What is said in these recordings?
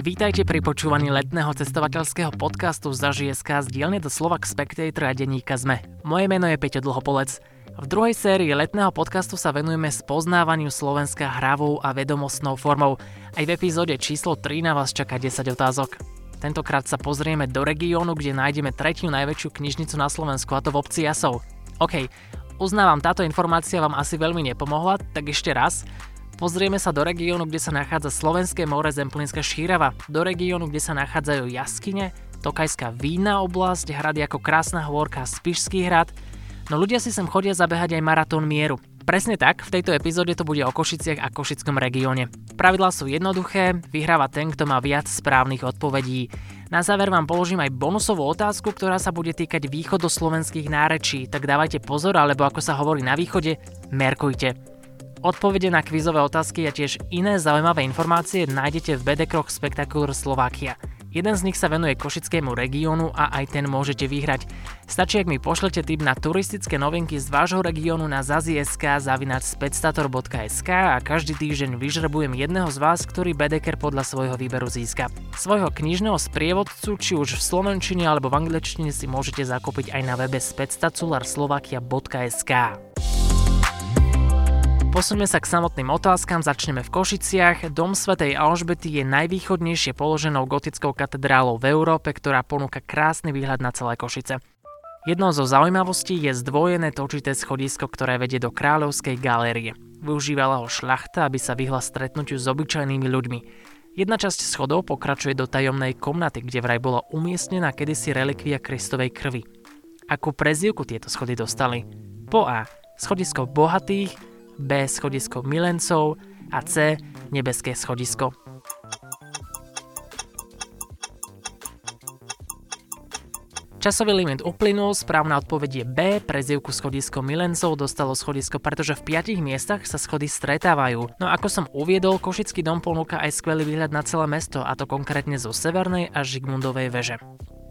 Vítajte pri počúvaní letného cestovateľského podcastu Zažije.sk z dielne do Slovak Spectator a denníka ZME. Moje meno je Peťo Dlhopolec. V druhej sérii letného podcastu sa venujeme spoznávaniu Slovenska hravou a vedomostnou formou. Aj v epizóde číslo 3 na vás čaká 10 otázok. Tentokrát sa pozrieme do regiónu, kde nájdeme tretiu najväčšiu knižnicu na Slovensku, a to v obci Jasov. OK, uznávam, táto informácia vám asi veľmi nepomohla, tak ešte raz. Pozrieme sa do regiónu, kde sa nachádza Slovenské more Zemplínska šírava, do regiónu, kde sa nachádzajú jaskyne, Tokajská vína oblasť, hrady ako Krásna hôrka, Spišský hrad, no ľudia si sem chodia zabehať aj maratón mieru. Presne tak, v tejto epizóde to bude o Košiciach a Košickom regióne. Pravidlá sú jednoduché, vyhráva ten, kto má viac správnych odpovedí. Na záver vám položím aj bonusovú otázku, ktorá sa bude týkať východoslovenských nárečí, tak dávajte pozor, alebo ako sa hovorí na východe, merkujte. Odpovede na kvízové otázky a tiež iné zaujímavé informácie nájdete v BD Krok Spectacular Slovakia. Jeden z nich sa venuje košickému regiónu a aj ten môžete vyhrať. Stačí, ak mi pošlete tip na turistické novinky z vášho regiónu na zazi.sk zavinač spectator.sk a každý týždeň vyžrebujem jedného z vás, ktorý Bedeker podľa svojho výberu získa. Svojho knižného sprievodcu, či už v slovenčine alebo v angličtine si môžete zakúpiť aj na webe spectacularSlovakia.sk. Posuňme sa k samotným otázkam, začneme v Košiciach. Dom svätej Alžbety je najvýchodnejšie položenou gotickou katedrálou v Európe, ktorá ponúka krásny výhľad na celé Košice. Jednou zo zaujímavostí je zdvojené točité schodisko, ktoré vedie do Kráľovskej galérie. Využívala ho šľachta, aby sa vyhla stretnutiu s obyčajnými ľuďmi. Jedna časť schodov pokračuje do tajomnej komnaty, kde vraj bola umiestnená kedysi relikvia Kristovej krvi. Akú prezivku tieto schody dostali? Po A. Schodisko bohatých, B schodisko milencov a C nebeské schodisko. Časový limit uplynul, správna odpoveď je B, prezivku schodisko milencov dostalo schodisko, pretože v piatich miestach sa schody stretávajú. No ako som uviedol, Košický dom ponúka aj skvelý výhľad na celé mesto, a to konkrétne zo Severnej a Žigmundovej veže.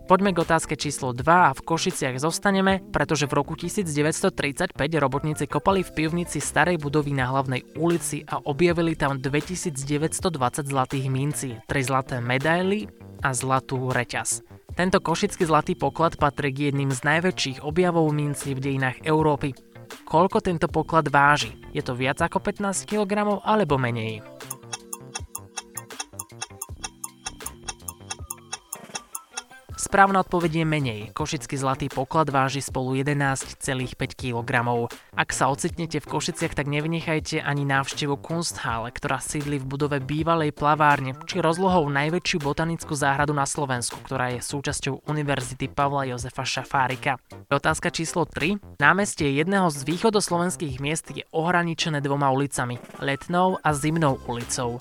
Poďme k otázke číslo 2 a v Košiciach zostaneme, pretože v roku 1935 robotníci kopali v pivnici starej budovy na hlavnej ulici a objavili tam 2920 zlatých mincí, 3 zlaté medaily a zlatú reťaz. Tento košický zlatý poklad patrí k jedným z najväčších objavov mincí v dejinách Európy. Koľko tento poklad váži? Je to viac ako 15 kg alebo menej? Správna odpoveď je menej. Košický zlatý poklad váži spolu 11,5 kg. Ak sa ocitnete v Košiciach, tak nevynechajte ani návštevu Kunsthalle, ktorá sídli v budove bývalej plavárne, či rozlohou najväčšiu botanickú záhradu na Slovensku, ktorá je súčasťou Univerzity Pavla Jozefa Šafárika. Otázka číslo 3. Námestie jedného z východoslovenských miest je ohraničené dvoma ulicami, Letnou a Zimnou ulicou.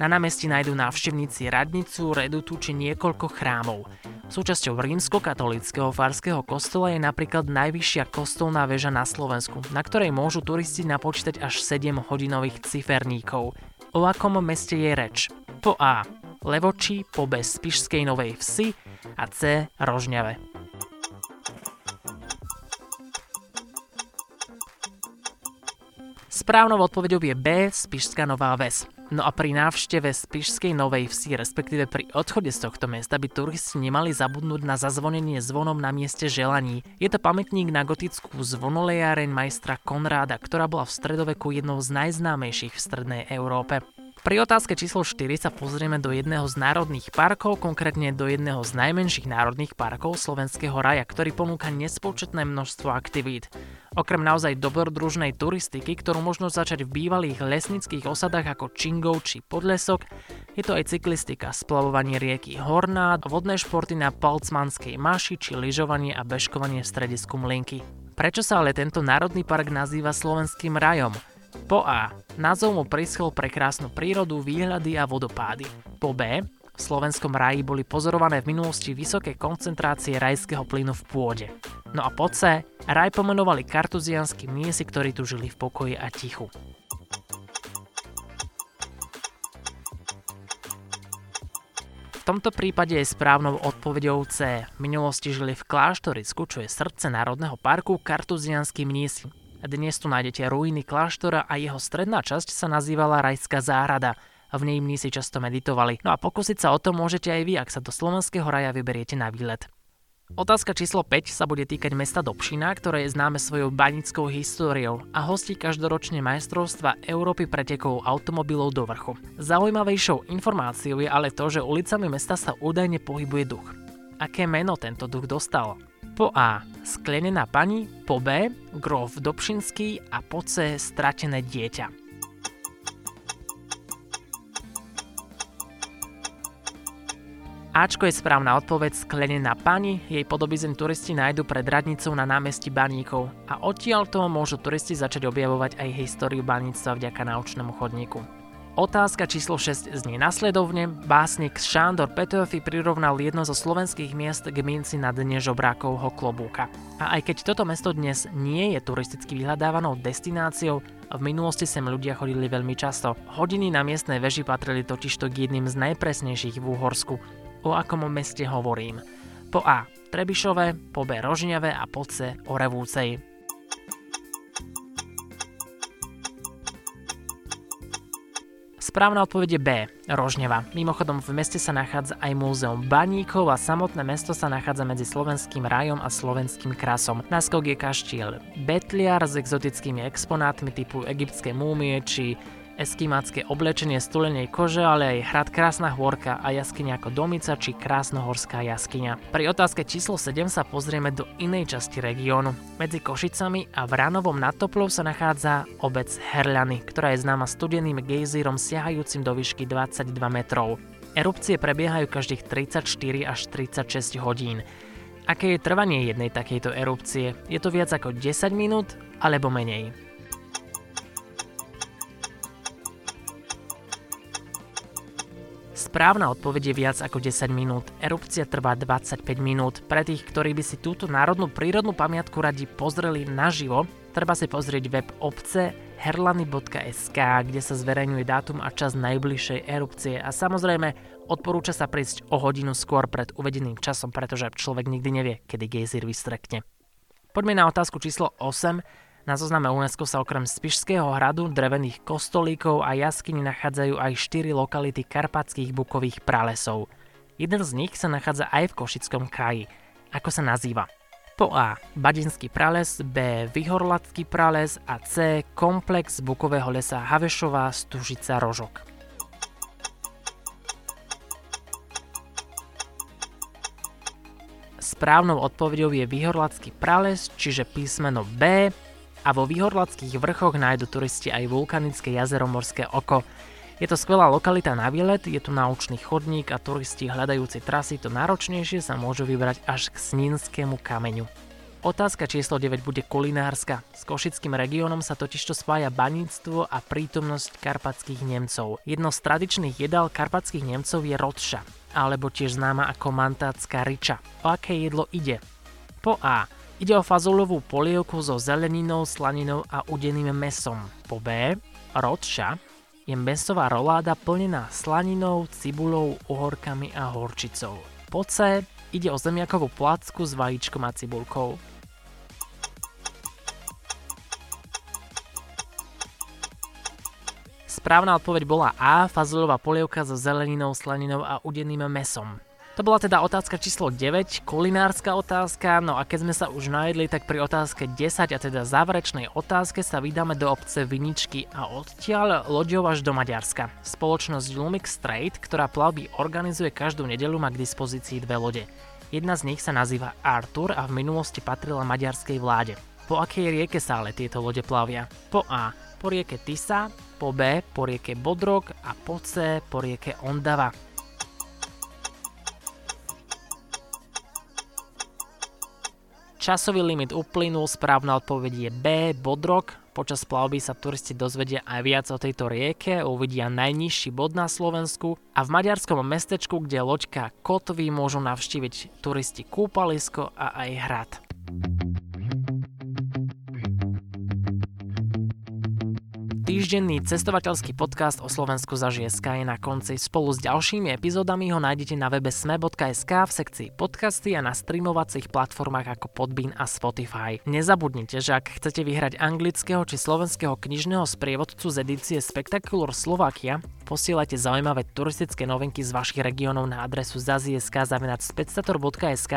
Na námestí nájdú návštevníci radnicu, redutu či niekoľko chrámov. Súčasťou rímsko-katolického farského kostola je napríklad najvyššia kostolná väža na Slovensku, na ktorej môžu turisti napočítať až 7 hodinových ciferníkov. O akom meste je reč? Po A. Levoči, po B. Spišskej Novej Vsi a C. Rožňave. Správnou odpovedou je B. Spišská Nová Ves. No a pri návšteve Spišskej Novej Vsi, respektíve pri odchode z tohto mesta by turisti nemali zabudnúť na zazvonenie zvonom na mieste želaní. Je to pamätník na gotickú zvonolejáreň majstra Konráda, ktorá bola v stredoveku jednou z najznámejších v strednej Európe. Pri otázke číslo 4 sa pozrieme do jedného z národných parkov, konkrétne do jedného z najmenších národných parkov Slovenského raja, ktorý ponúka nespočetné množstvo aktivít. Okrem naozaj dobrodružnej turistiky, ktorú možno začať v bývalých lesnických osadách ako Čingov či Podlesok, je to aj cyklistika, splavovanie rieky Horná, vodné športy na Palcmanskej maši či lyžovanie a bežkovanie v stredisku Mlinky. Prečo sa ale tento národný park nazýva Slovenským rajom? Po A. Názov mu prischol pre krásnu prírodu, výhľady a vodopády. Po B. V slovenskom raji boli pozorované v minulosti vysoké koncentrácie rajského plynu v pôde. No a po C. Raj pomenovali kartuzianskí miesi, ktorí tu žili v pokoji a tichu. V tomto prípade je správnou odpovedou C. V minulosti žili v kláštorisku, čo je srdce Národného parku, kartuzianskí mnísi. Dnes tu nájdete ruiny kláštora a jeho stredná časť sa nazývala Rajská záhrada. V Nijmni si často meditovali. No a pokúsiť sa o to môžete aj vy, ak sa do slovenského raja vyberiete na výlet. Otázka číslo 5 sa bude týkať mesta Dobšina, ktoré je známe svojou banickou históriou a hostí každoročne majstrovstva Európy pretekov automobilov do vrchu. Zaujímavejšou informáciou je ale to, že ulicami mesta sa údajne pohybuje duch. Aké meno tento duch dostal? Po A. Sklenená pani, po B. Grof Dobšinský a po C. Stratené dieťa. Ačko je správna odpoveď sklenená pani, jej podobizeň turisti nájdu pred radnicou na námestí Baníkov a odtiaľ to môžu turisti začať objavovať aj históriu baníctva vďaka naučnému chodníku. Otázka číslo 6 znie nasledovne. Básnik Šándor Petőfi prirovnal jedno zo slovenských miest k minci na dne žobrákovho klobúka. A aj keď toto mesto dnes nie je turisticky vyhľadávanou destináciou, v minulosti sem ľudia chodili veľmi často. Hodiny na miestnej veži patrili totižto k jedným z najpresnejších v Úhorsku o akom meste hovorím. Po A. Trebišové, po B. Rožňave a po C. Orevúcej. Správna odpoveď je B. Rožňava. Mimochodom v meste sa nachádza aj múzeum baníkov a samotné mesto sa nachádza medzi slovenským rajom a slovenským krasom. Na skok je kaštiel Betliar s exotickými exponátmi typu egyptské múmie či eskimácké oblečenie stulenej kože, ale aj hrad Krásna hôrka a jaskyňa ako Domica či Krásnohorská jaskyňa. Pri otázke číslo 7 sa pozrieme do inej časti regiónu. Medzi Košicami a Vranovom nad Toplou sa nachádza obec Herľany, ktorá je známa studeným gejzírom siahajúcim do výšky 22 metrov. Erupcie prebiehajú každých 34 až 36 hodín. Aké je trvanie jednej takejto erupcie? Je to viac ako 10 minút alebo menej? Správna odpoveď je viac ako 10 minút. Erupcia trvá 25 minút. Pre tých, ktorí by si túto národnú prírodnú pamiatku radi pozreli naživo, treba si pozrieť web obce herlany.sk, kde sa zverejňuje dátum a čas najbližšej erupcie a samozrejme odporúča sa prísť o hodinu skôr pred uvedeným časom, pretože človek nikdy nevie, kedy gejzír vystrekne. Poďme na otázku číslo 8. Na zozname UNESCO sa okrem Spišského hradu, drevených kostolíkov a jaskyň nachádzajú aj 4 lokality karpatských bukových pralesov. Jeden z nich sa nachádza aj v Košickom kraji. Ako sa nazýva? Po A. Badinský prales, B. Vyhorlatský prales a C. Komplex bukového lesa Havešová Stužica Rožok. Správnou odpovedou je Vyhorlatský prales, čiže písmeno B a vo výhorlackých vrchoch nájdu turisti aj vulkanické jazero Morské oko. Je to skvelá lokalita na výlet, je tu naučný chodník a turisti hľadajúci trasy to náročnejšie sa môžu vybrať až k Snínskému kameňu. Otázka číslo 9 bude kulinárska. S košickým regiónom sa totižto spája baníctvo a prítomnosť karpatských Nemcov. Jedno z tradičných jedál karpatských Nemcov je rotša, alebo tiež známa ako mantácká riča. O aké jedlo ide? Po A. Ide o fazulovú polievku so zeleninou, slaninou a udeným mesom. Po B, rodša, je mesová roláda plnená slaninou, cibulou, uhorkami a horčicou. Po C, ide o zemiakovú placku s vajíčkom a cibulkou. Správna odpoveď bola A, fazulová polievka so zeleninou, slaninou a udeným mesom. To bola teda otázka číslo 9, kulinárska otázka, no a keď sme sa už najedli, tak pri otázke 10 a teda záverečnej otázke sa vydáme do obce Viničky a odtiaľ loďou až do Maďarska. Spoločnosť Lumix Trade, ktorá plavby organizuje každú nedelu, má k dispozícii dve lode. Jedna z nich sa nazýva Artur a v minulosti patrila maďarskej vláde. Po akej rieke sa ale tieto lode plavia? Po A. Po rieke Tisa, po B. Po rieke Bodrog a po C. Po rieke Ondava. Časový limit uplynul, správna odpoveď je B, Bodrok. Počas plavby sa turisti dozvedia aj viac o tejto rieke, uvidia najnižší bod na Slovensku a v maďarskom mestečku, kde loďka kotví, môžu navštíviť turisti kúpalisko a aj hrad. Týždenný cestovateľský podcast o Slovensku za je na konci. Spolu s ďalšími epizódami ho nájdete na webe sme.sk v sekcii podcasty a na streamovacích platformách ako Podbean a Spotify. Nezabudnite, že ak chcete vyhrať anglického či slovenského knižného sprievodcu z edície Spectacular Slovakia, posielajte zaujímavé turistické novinky z vašich regiónov na adresu zaziesk.sk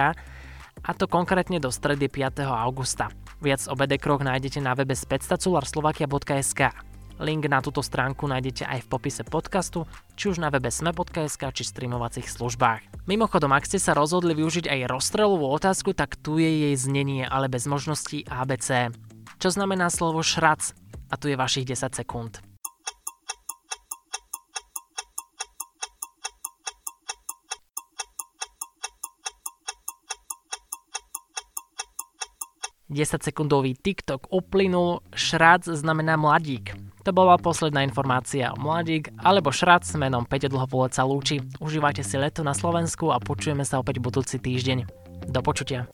a to konkrétne do stredy 5. augusta. Viac o BD-kroch nájdete na webe spectacularslavakia.sk. Link na túto stránku nájdete aj v popise podcastu, či už na webe sme.sk či streamovacích službách. Mimochodom, ak ste sa rozhodli využiť aj rozstrelovú otázku, tak tu je jej znenie, ale bez možností ABC. Čo znamená slovo šrac? A tu je vašich 10 sekúnd. 10-sekundový TikTok uplynul, šrác znamená mladík. To bola posledná informácia. Mladík alebo šrác s menom Peťo Dlhopolec sa lúči. Užívajte si leto na Slovensku a počujeme sa opäť budúci týždeň. Do počutia.